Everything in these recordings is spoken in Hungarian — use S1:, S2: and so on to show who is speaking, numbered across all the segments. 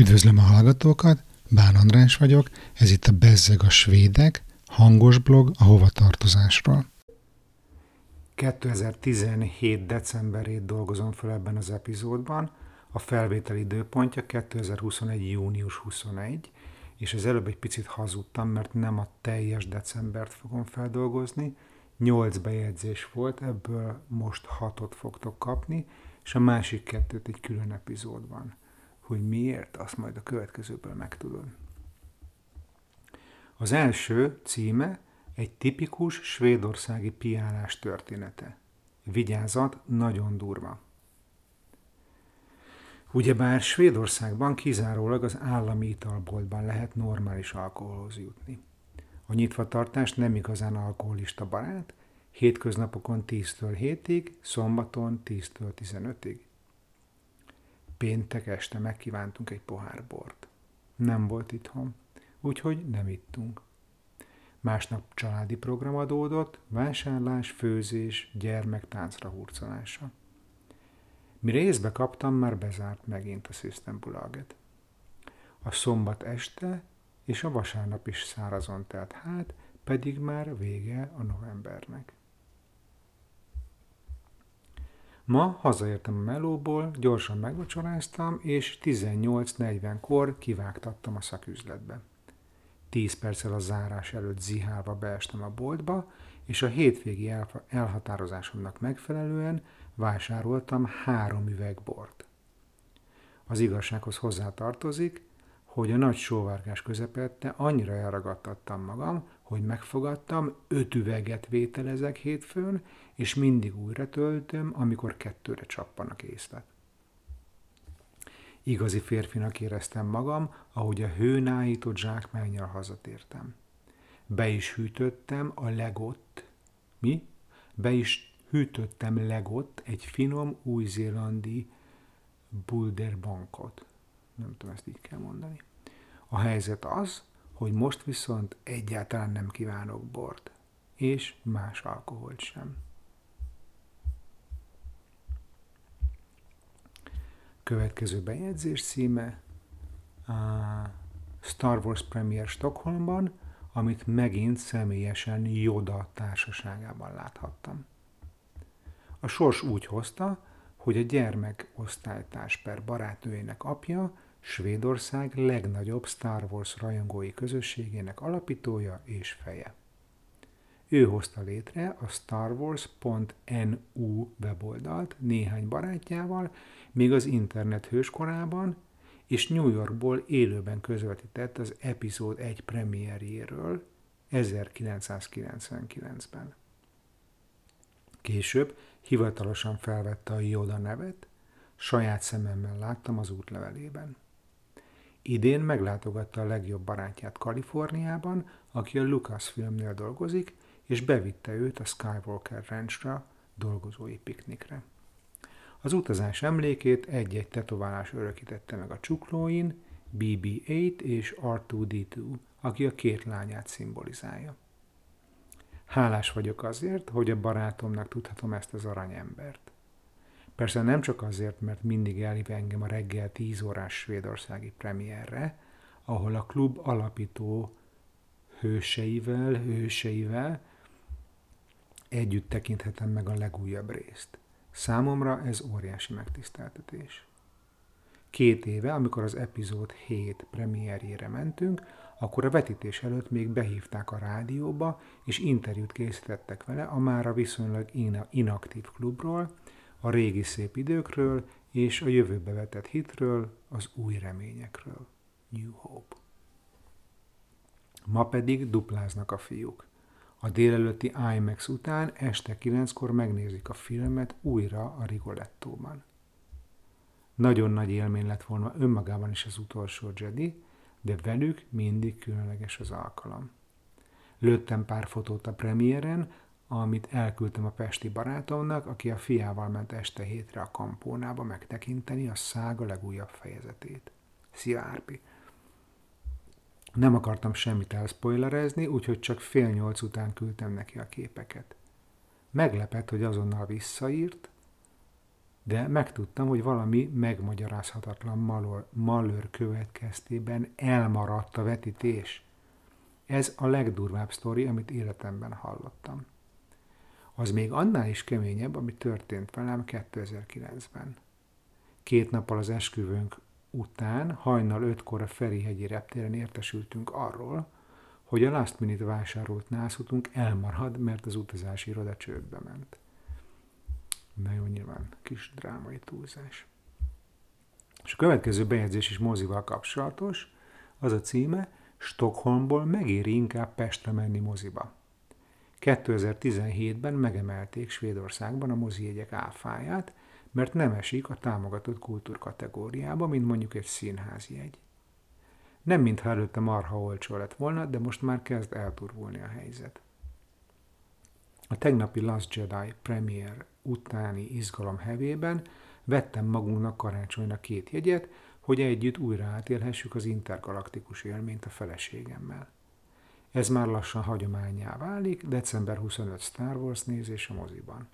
S1: Üdvözlöm a hallgatókat, Bán András vagyok, ez itt a Bezzeg a Svédek, hangos blog a hovatartozásról. 2017. decemberét dolgozom fel ebben az epizódban, a felvétel időpontja 2021. június 21, és az előbb egy picit hazudtam, mert nem a teljes decembert fogom feldolgozni, 8 bejegyzés volt, ebből most 6-ot fogtok kapni, és a másik kettőt egy külön epizódban. Hogy miért, azt majd a következőből megtudod. Az első címe egy tipikus svédországi piálás története. Vigyázat, nagyon durva. Ugyebár Svédországban kizárólag az állami italboltban lehet normális alkoholhoz jutni. A nyitvatartás nem igazán alkoholista barát, hétköznapokon 10-től 7-ig, szombaton 10-től 15-ig. Péntek este megkívántunk egy pohár bort. Nem volt itthon, úgyhogy nem ittunk. Másnap családi program adódott, vásárlás, főzés, gyermek táncra hurcolása. Mire észbe kaptam, már bezárt megint a Systembolaget. A szombat este és a vasárnap is szárazon telt hát, pedig már vége a novembernek. Ma hazaértem a melóból, gyorsan megvacsoráztam, és 18.40-kor kivágtattam a szaküzletbe. 10 perccel a zárás előtt zihálva beestem a boltba, és a hétvégi elhatározásomnak megfelelően vásároltam három üveg bort. Az igazsághoz hozzá tartozik, hogy a nagy sóvárgás közepette annyira elragadtattam magam, hogy megfogadtam, öt üveget vételezek hétfőn, és mindig újra töltöm, amikor kettőre csappan a készlet. Igazi férfinak éreztem magam, ahogy a hőnállított zsákmányjal hazatértem. Be is hűtöttem a legott, mi? Be is hűtöttem legott egy finom új-zélandi bulderbankot. Nem tudom, ezt így kell mondani. A helyzet az, hogy most viszont egyáltalán nem kívánok bort, és más alkoholt sem. Következő bejegyzés címe a Star Wars Premier Stockholmban, amit megint személyesen Yoda társaságában láthattam. A sors úgy hozta, hogy a gyermek osztálytárs per barátnőjének apja Svédország legnagyobb Star Wars rajongói közösségének alapítója és feje. Ő hozta létre a starwars.nu weboldalt néhány barátjával, még az internet hőskorában, és New Yorkból élőben közvetített az epizód 1 premierjéről 1999-ben. Később hivatalosan felvette a Yoda nevet, saját szememmel láttam az útlevelében. Idén meglátogatta a legjobb barátját Kaliforniában, aki a Lucasfilmnél dolgozik, és bevitte őt a Skywalker Ranchra dolgozói piknikre. Az utazás emlékét egy-egy tetoválás örökítette meg a csuklóin, BB-8 és R2-D2, aki a két lányát szimbolizálja. Hálás vagyok azért, hogy a barátomnak tudhatom ezt az aranyembert. Persze nem csak azért, mert mindig elhív engem a reggel 10 órás svédországi premierre, ahol a klub alapító hőseivel, hőseivel együtt tekinthetem meg a legújabb részt. Számomra ez óriási megtiszteltetés. Két éve, amikor az epizód 7 premierjére mentünk, akkor a vetítés előtt még behívták a rádióba, és interjút készítettek vele a mára viszonylag inaktív klubról, a régi szép időkről és a jövőbe vetett hitről, az új reményekről. New Hope. Ma pedig dupláznak a fiúk. A délelőtti IMAX után este kilenckor megnézik a filmet újra a Rigolettóban. Nagyon nagy élmény lett volna önmagában is az utolsó Jedi, de velük mindig különleges az alkalom. Lőttem pár fotót a premiéren, amit elküldtem a pesti barátomnak, aki a fiával ment este hétre a kampónába megtekinteni a szága legújabb fejezetét. Szia Árpi! Nem akartam semmit elspoilerezni, úgyhogy csak fél nyolc után küldtem neki a képeket. Meglepett, hogy azonnal visszaírt, de megtudtam, hogy valami megmagyarázhatatlan malor, malőr következtében elmaradt a vetítés. Ez a legdurvább sztori, amit életemben hallottam. Az még annál is keményebb, ami történt velem 2009-ben. Két nappal az esküvőnk után hajnal ötkor a Ferihegyi reptéren értesültünk arról, hogy a last minute vásárolt nászutunk elmarad, mert az utazási iroda csődbe ment. Na jó, nyilván kis drámai túlzás. És a következő bejegyzés is mozival kapcsolatos, az a címe, Stockholmból megéri inkább Pestre menni moziba. 2017-ben megemelték Svédországban a mozi jegyek áfáját, mert nem esik a támogatott kultúrkategóriába, mint mondjuk egy színházi jegy. Nem mintha előtte marha olcsó lett volna, de most már kezd elturvulni a helyzet. A tegnapi Last Jedi premier utáni izgalom hevében vettem magunknak karácsonyra két jegyet, hogy együtt újra átélhessük az intergalaktikus élményt a feleségemmel. Ez már lassan hagyományá válik, december 25 Star Wars nézés a moziban.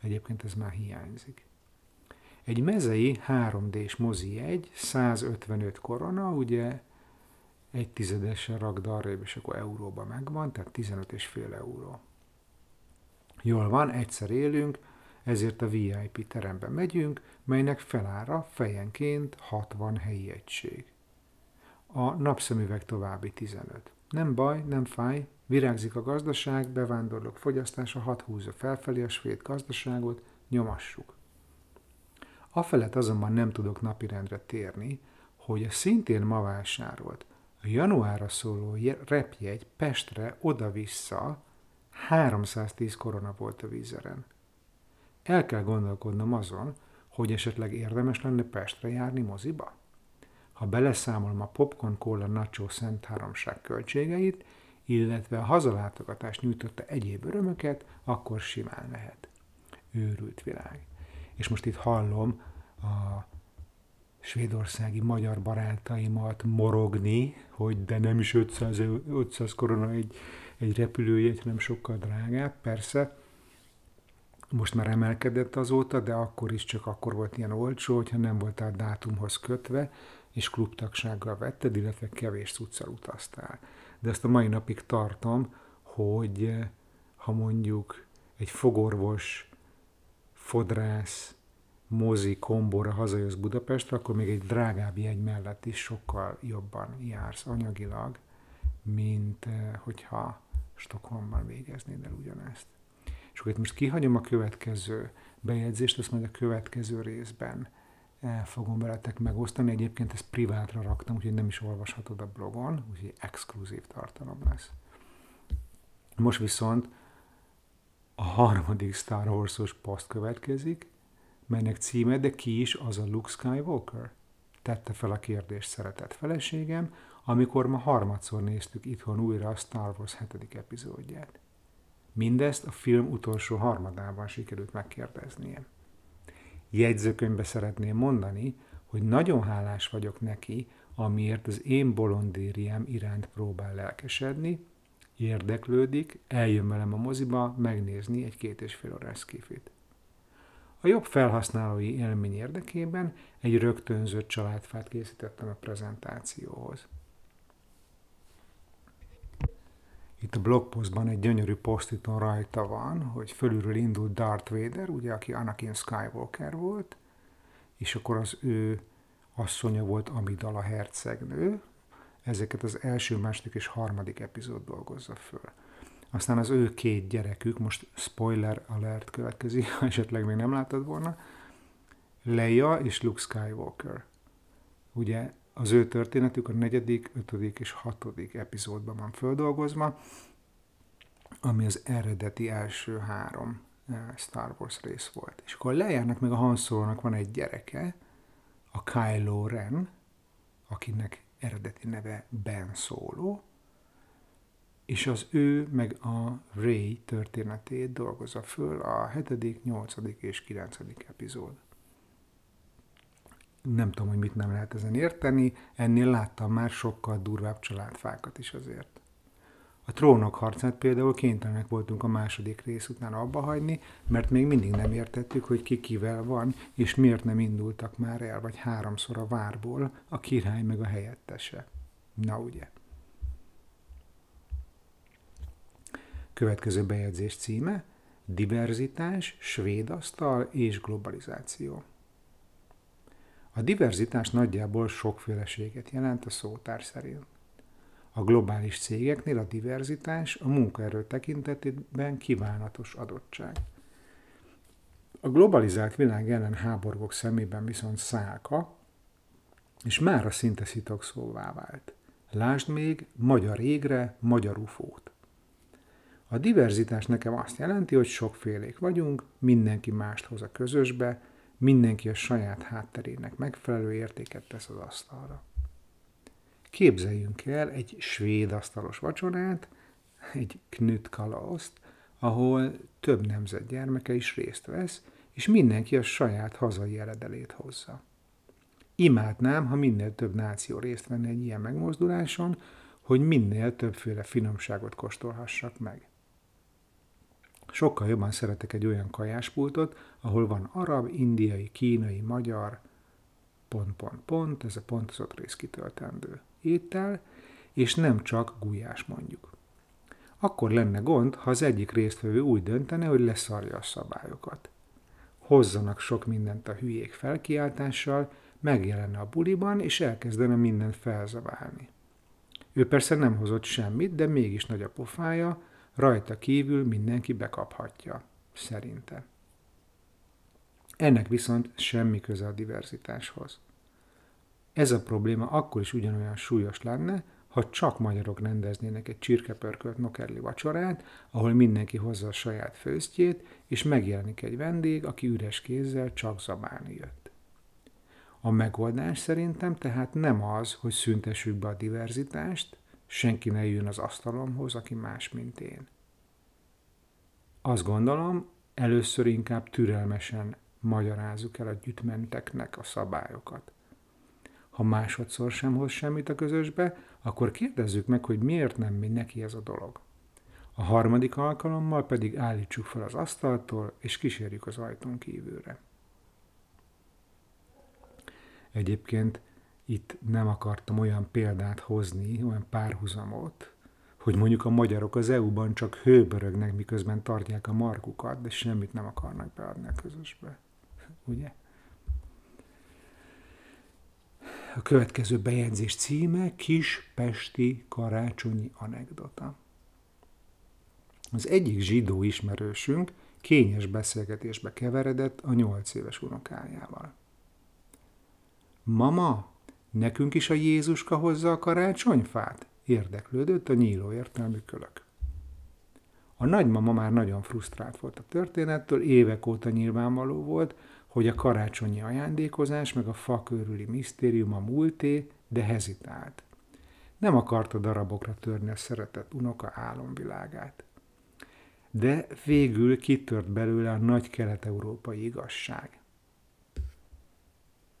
S1: Egyébként ez már hiányzik. Egy mezei 3D-s mozi egy, 155 korona, ugye egy tizedesen rakd arrébb, és akkor euróba megvan, tehát 15 és fél euró. Jól van, egyszer élünk, ezért a VIP terembe megyünk, melynek felára fejenként 60 helyi egység. A napszemüveg további 15. Nem baj, nem fáj, virágzik a gazdaság, bevándorlók fogyasztása hat húzza felfelé a svéd gazdaságot, nyomassuk. Afelett azonban nem tudok napirendre térni, hogy a szintén ma vásárolt, a januárra szóló repjegy Pestre oda-vissza 310 korona volt a vízeren. El kell gondolkodnom azon, hogy esetleg érdemes lenne Pestre járni moziba? Ha beleszámolom a popcorn cola nacho szent háromság költségeit, illetve a hazalátogatás nyújtotta egyéb örömöket, akkor simán lehet. Őrült világ. És most itt hallom a svédországi magyar barátaimat morogni, hogy de nem is 500, 500 korona egy, egy repülőjegy, hanem sokkal drágább. Persze, most már emelkedett azóta, de akkor is csak akkor volt ilyen olcsó, hogyha nem voltál dátumhoz kötve, és klubtagsággal vetted, illetve kevés cuccal utaztál. De ezt a mai napig tartom, hogy ha mondjuk egy fogorvos, fodrász, mozi kombóra hazajössz Budapestre, akkor még egy drágább jegy mellett is sokkal jobban jársz anyagilag, mint hogyha Stockholmban végeznéd el ugyanezt. És akkor itt most kihagyom a következő bejegyzést, azt majd a következő részben fogom veletek megosztani. Egyébként ezt privátra raktam, úgyhogy nem is olvashatod a blogon, úgyhogy exkluzív tartalom lesz. Most viszont a harmadik Star Wars-os poszt következik, melynek címe De ki is az a Luke Skywalker? Tette fel a kérdést szeretett feleségem, amikor ma harmadszor néztük itthon újra a Star Wars hetedik epizódját. Mindezt a film utolsó harmadában sikerült megkérdeznie. Jegyzőkönyvbe szeretném mondani, hogy nagyon hálás vagyok neki, amiért az én bolondériám iránt próbál lelkesedni, érdeklődik, eljön velem a moziba megnézni egy két és fél órás kifit. A jobb felhasználói élmény érdekében egy rögtönzött családfát készítettem a prezentációhoz. Itt a blogpostban egy gyönyörű posztiton rajta van, hogy fölülről indult Darth Vader, ugye, aki Anakin Skywalker volt, és akkor az ő asszonya volt Amidala hercegnő. Ezeket az első, második és harmadik epizód dolgozza föl. Aztán az ő két gyerekük, most spoiler alert következik, ha esetleg még nem láttad volna, Leia és Luke Skywalker. Ugye az ő történetük a negyedik, ötödik és hatodik epizódban van földolgozva, ami az eredeti első három eh, Star Wars rész volt. És akkor lejárnak meg a Han Solo-nak van egy gyereke, a Kylo Ren, akinek eredeti neve Ben Solo, és az ő meg a Ray történetét dolgozza föl a 7., 8. és 9. epizód. Nem tudom, hogy mit nem lehet ezen érteni, ennél láttam már sokkal durvább családfákat is azért. A trónok harcát például kénytelenek voltunk a második rész után abba hagyni, mert még mindig nem értettük, hogy ki kivel van, és miért nem indultak már el, vagy háromszor a várból a király meg a helyettese. Na ugye. Következő bejegyzés címe Diverzitás, svéd asztal és globalizáció. A diverzitás nagyjából sokféleséget jelent a szótár szerint. A globális cégeknél a diverzitás a munkaerő tekintetében kívánatos adottság. A globalizált világ ellen háborgok szemében viszont szálka, és már a szinte szóvá vált. Lásd még magyar égre, magyar ufót. A diverzitás nekem azt jelenti, hogy sokfélék vagyunk, mindenki mást hoz a közösbe, mindenki a saját hátterének megfelelő értéket tesz az asztalra. Képzeljünk el egy svéd asztalos vacsorát, egy knüt kalaoszt, ahol több nemzet gyermeke is részt vesz, és mindenki a saját hazai eredelét hozza. Imádnám, ha minél több náció részt venne egy ilyen megmozduláson, hogy minél többféle finomságot kóstolhassak meg. Sokkal jobban szeretek egy olyan kajáspultot, ahol van arab, indiai, kínai, magyar, pont, pont, pont, ez a pontozott rész kitöltendő étel, és nem csak gulyás mondjuk. Akkor lenne gond, ha az egyik résztvevő úgy döntene, hogy leszarja a szabályokat. Hozzanak sok mindent a hülyék felkiáltással, megjelenne a buliban, és elkezdene mindent felzabálni. Ő persze nem hozott semmit, de mégis nagy a pofája, rajta kívül mindenki bekaphatja, szerinte. Ennek viszont semmi köze a diverzitáshoz. Ez a probléma akkor is ugyanolyan súlyos lenne, ha csak magyarok rendeznének egy csirkepörkölt nokerli vacsorát, ahol mindenki hozza a saját főztjét, és megjelenik egy vendég, aki üres kézzel csak zabálni jött. A megoldás szerintem tehát nem az, hogy szüntessük be a diverzitást, senki ne jön az asztalomhoz, aki más, mint én. Azt gondolom, először inkább türelmesen magyarázzuk el a gyütmenteknek a szabályokat. Ha másodszor sem hoz semmit a közösbe, akkor kérdezzük meg, hogy miért nem megy neki ez a dolog. A harmadik alkalommal pedig állítsuk fel az asztaltól, és kísérjük az ajtón kívülre. Egyébként itt nem akartam olyan példát hozni, olyan párhuzamot, hogy mondjuk a magyarok az EU-ban csak hőbörögnek, miközben tartják a markukat, de semmit nem akarnak beadni a közösbe. Ugye? A következő bejegyzés címe Kis Pesti karácsonyi anekdota. Az egyik zsidó ismerősünk kényes beszélgetésbe keveredett a nyolc éves unokájával. Mama, nekünk is a Jézuska hozza a karácsonyfát? Érdeklődött a nyíló értelmű kölök. A nagymama már nagyon frusztrált volt a történettől, évek óta nyilvánvaló volt, hogy a karácsonyi ajándékozás meg a fa körüli misztérium a múlté, de hezitált. Nem akarta darabokra törni a szeretett unoka álomvilágát. De végül kitört belőle a nagy kelet-európai igazság.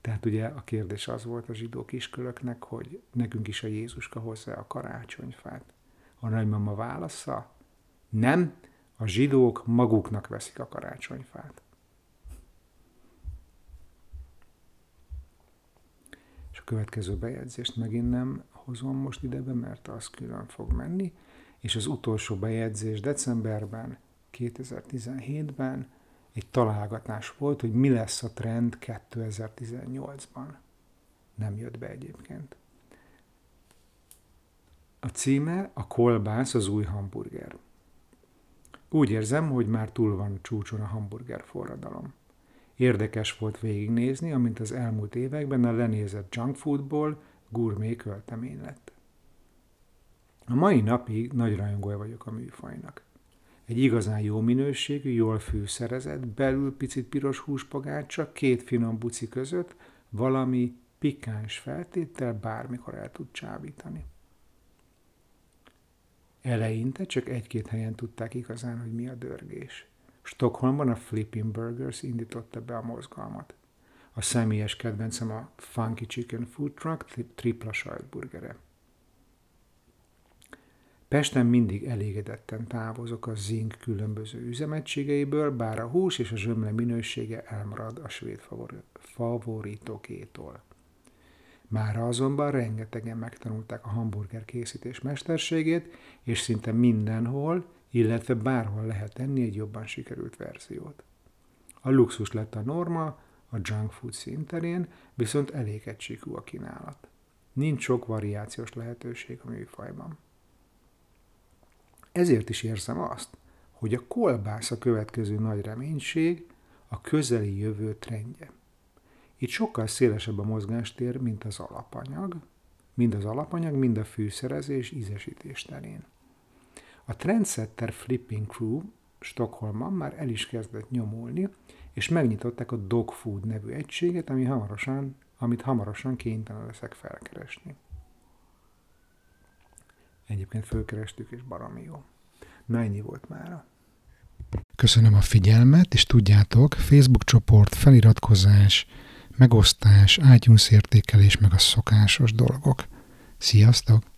S1: Tehát ugye a kérdés az volt a zsidó kiskölöknek, hogy nekünk is a Jézuska hozzá a karácsonyfát. A nagymama válasza? Nem, a zsidók maguknak veszik a karácsonyfát. És a következő bejegyzést megint nem hozom most idebe, mert az külön fog menni. És az utolsó bejegyzés decemberben, 2017-ben egy találgatás volt, hogy mi lesz a trend 2018-ban. Nem jött be egyébként. A címe a kolbász az új hamburger. Úgy érzem, hogy már túl van csúcson a hamburger forradalom. Érdekes volt végignézni, amint az elmúlt években a lenézett junk foodból gourmet költemény lett. A mai napig nagy rajongója vagyok a műfajnak. Egy igazán jó minőségű, jól fűszerezett, belül picit piros húspagácsa, két finom buci között valami pikáns feltéttel bármikor el tud csábítani. Eleinte csak egy-két helyen tudták igazán, hogy mi a dörgés. Stockholmban a Flipping Burgers indította be a mozgalmat. A személyes kedvencem a Funky Chicken Food Truck tripla sajtburgere. Pesten mindig elégedetten távozok a zink különböző üzemegységeiből, bár a hús és a zsömle minősége elmarad a svéd favoritókétól. Mára azonban rengetegen megtanulták a hamburger készítés mesterségét, és szinte mindenhol, illetve bárhol lehet enni egy jobban sikerült verziót. A luxus lett a norma, a junk food szinterén, viszont elég egysíkú a kínálat. Nincs sok variációs lehetőség a műfajban. Ezért is érzem azt, hogy a kolbász a következő nagy reménység, a közeli jövő trendje. Itt sokkal szélesebb a mozgástér, mint az alapanyag, mind az alapanyag, mind a fűszerezés, ízesítés terén. A Trendsetter Flipping Crew Stockholmban már el is kezdett nyomulni, és megnyitották a Dog Food nevű egységet, ami hamarosan, amit hamarosan kénytelen leszek felkeresni. Egyébként fölkerestük, és baromi jó. Na ennyi volt mára.
S2: Köszönöm a figyelmet, és tudjátok, Facebook csoport, feliratkozás, megosztás, iTunes meg a szokásos dolgok. Sziasztok!